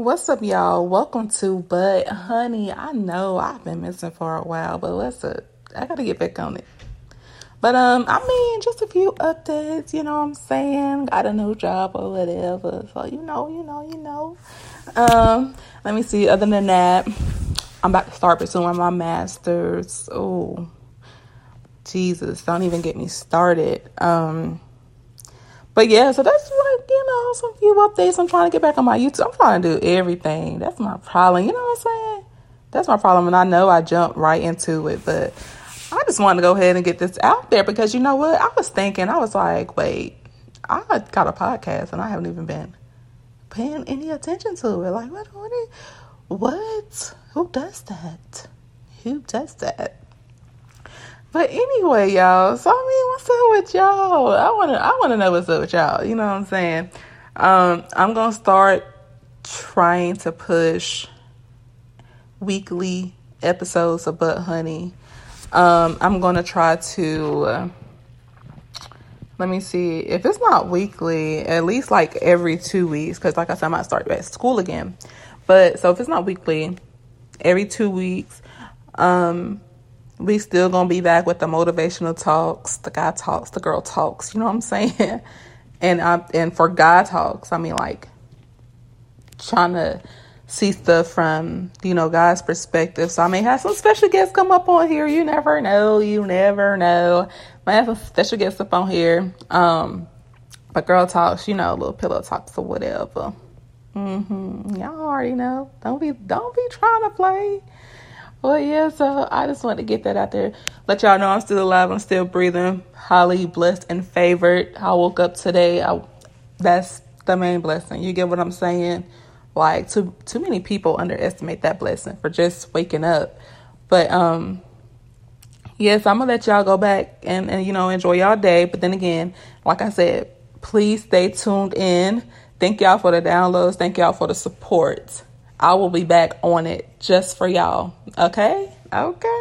What's up, y'all? Welcome to But Honey. I know I've been missing for a while, but what's up? I gotta get back on it. But um, I mean, just a few updates. You know what I'm saying? Got a new job or whatever. So you know, you know, you know. Um, let me see. Other than that, I'm about to start pursuing my masters. Oh, Jesus! Don't even get me started. Um but yeah, so that's like, you know, some few updates. I'm trying to get back on my YouTube. I'm trying to do everything. That's my problem. You know what I'm saying? That's my problem. And I know I jumped right into it, but I just wanted to go ahead and get this out there because you know what? I was thinking, I was like, wait, I got a podcast and I haven't even been paying any attention to it. Like, what, what, what? Who does that? Who does that? But anyway, y'all. So up with y'all? I wanna I wanna know what's up with y'all. You know what I'm saying? Um, I'm gonna start trying to push weekly episodes of But Honey. Um, I'm gonna try to uh, let me see if it's not weekly, at least like every two weeks, because like I said, I might start at school again. But so if it's not weekly, every two weeks, um, we still gonna be back with the motivational talks, the guy talks, the girl talks. You know what I'm saying? And I and for guy talks, I mean like trying to see stuff from you know God's perspective. So I may have some special guests come up on here. You never know. You never know. Might have some special guests up on here. Um, but girl talks, you know, little pillow talks or whatever. Mhm. Y'all already know. Don't be don't be trying to play. Well, yeah, so I just want to get that out there. Let y'all know I'm still alive. I'm still breathing. Highly blessed and favored. I woke up today. I, that's the main blessing. You get what I'm saying? Like, too, too many people underestimate that blessing for just waking up. But, um, yes, I'm to let y'all go back and, and, you know, enjoy y'all day. But then again, like I said, please stay tuned in. Thank y'all for the downloads. Thank y'all for the support. I will be back on it just for y'all. Okay? Okay.